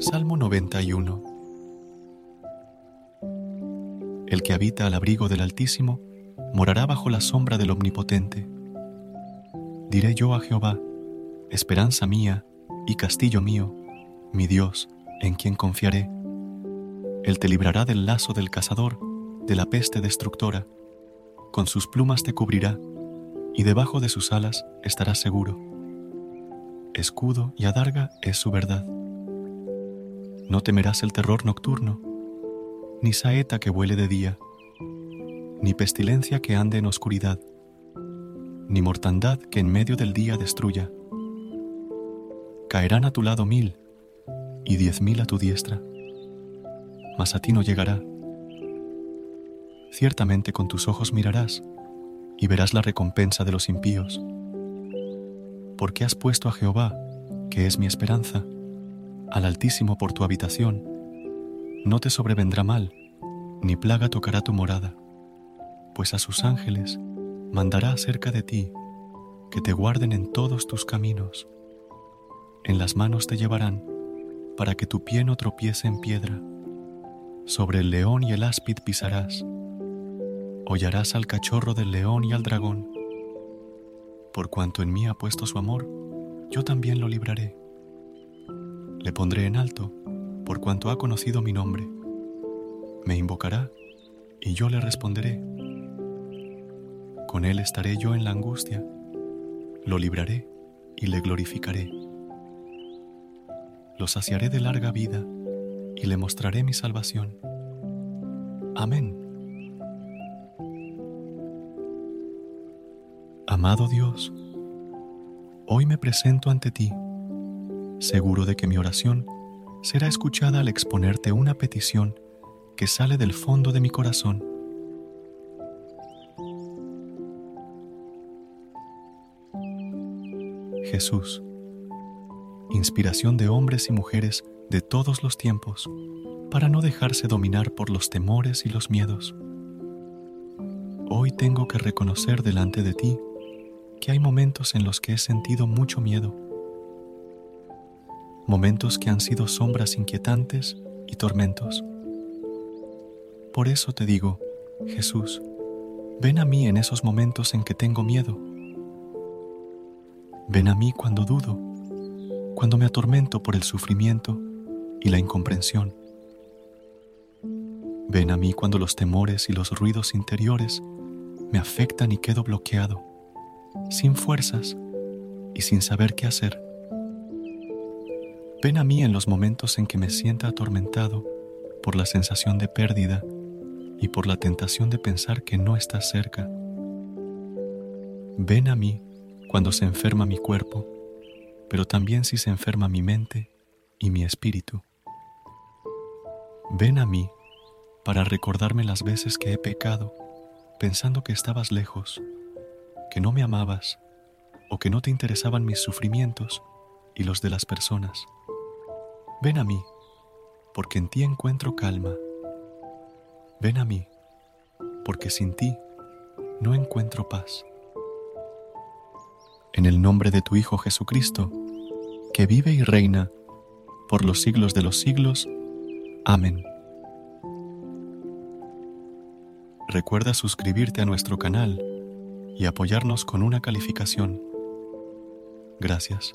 Salmo 91 El que habita al abrigo del Altísimo morará bajo la sombra del Omnipotente. Diré yo a Jehová, esperanza mía y castillo mío, mi Dios, en quien confiaré. Él te librará del lazo del cazador, de la peste destructora. Con sus plumas te cubrirá, y debajo de sus alas estarás seguro. Escudo y adarga es su verdad. No temerás el terror nocturno, ni saeta que vuele de día, ni pestilencia que ande en oscuridad, ni mortandad que en medio del día destruya. Caerán a tu lado mil y diez mil a tu diestra, mas a ti no llegará. Ciertamente con tus ojos mirarás y verás la recompensa de los impíos. Porque has puesto a Jehová, que es mi esperanza, al Altísimo por tu habitación, no te sobrevendrá mal, ni plaga tocará tu morada, pues a sus ángeles mandará cerca de ti, que te guarden en todos tus caminos. En las manos te llevarán, para que tu pie no tropiece en piedra. Sobre el león y el áspid pisarás. Hollarás al cachorro del león y al dragón. Por cuanto en mí ha puesto su amor, yo también lo libraré le pondré en alto, por cuanto ha conocido mi nombre. Me invocará, y yo le responderé. Con él estaré yo en la angustia, lo libraré y le glorificaré. Lo saciaré de larga vida y le mostraré mi salvación. Amén. Amado Dios, hoy me presento ante ti seguro de que mi oración será escuchada al exponerte una petición que sale del fondo de mi corazón. Jesús, inspiración de hombres y mujeres de todos los tiempos, para no dejarse dominar por los temores y los miedos. Hoy tengo que reconocer delante de ti que hay momentos en los que he sentido mucho miedo momentos que han sido sombras inquietantes y tormentos. Por eso te digo, Jesús, ven a mí en esos momentos en que tengo miedo. Ven a mí cuando dudo, cuando me atormento por el sufrimiento y la incomprensión. Ven a mí cuando los temores y los ruidos interiores me afectan y quedo bloqueado, sin fuerzas y sin saber qué hacer. Ven a mí en los momentos en que me sienta atormentado por la sensación de pérdida y por la tentación de pensar que no estás cerca. Ven a mí cuando se enferma mi cuerpo, pero también si se enferma mi mente y mi espíritu. Ven a mí para recordarme las veces que he pecado pensando que estabas lejos que no me amabas o que no te interesaban mis sufrimientos y los de las personas. Ven a mí, porque en ti encuentro calma. Ven a mí, porque sin ti no encuentro paz. En el nombre de tu Hijo Jesucristo, que vive y reina por los siglos de los siglos. Amén. Recuerda suscribirte a nuestro canal y apoyarnos con una calificación. Gracias.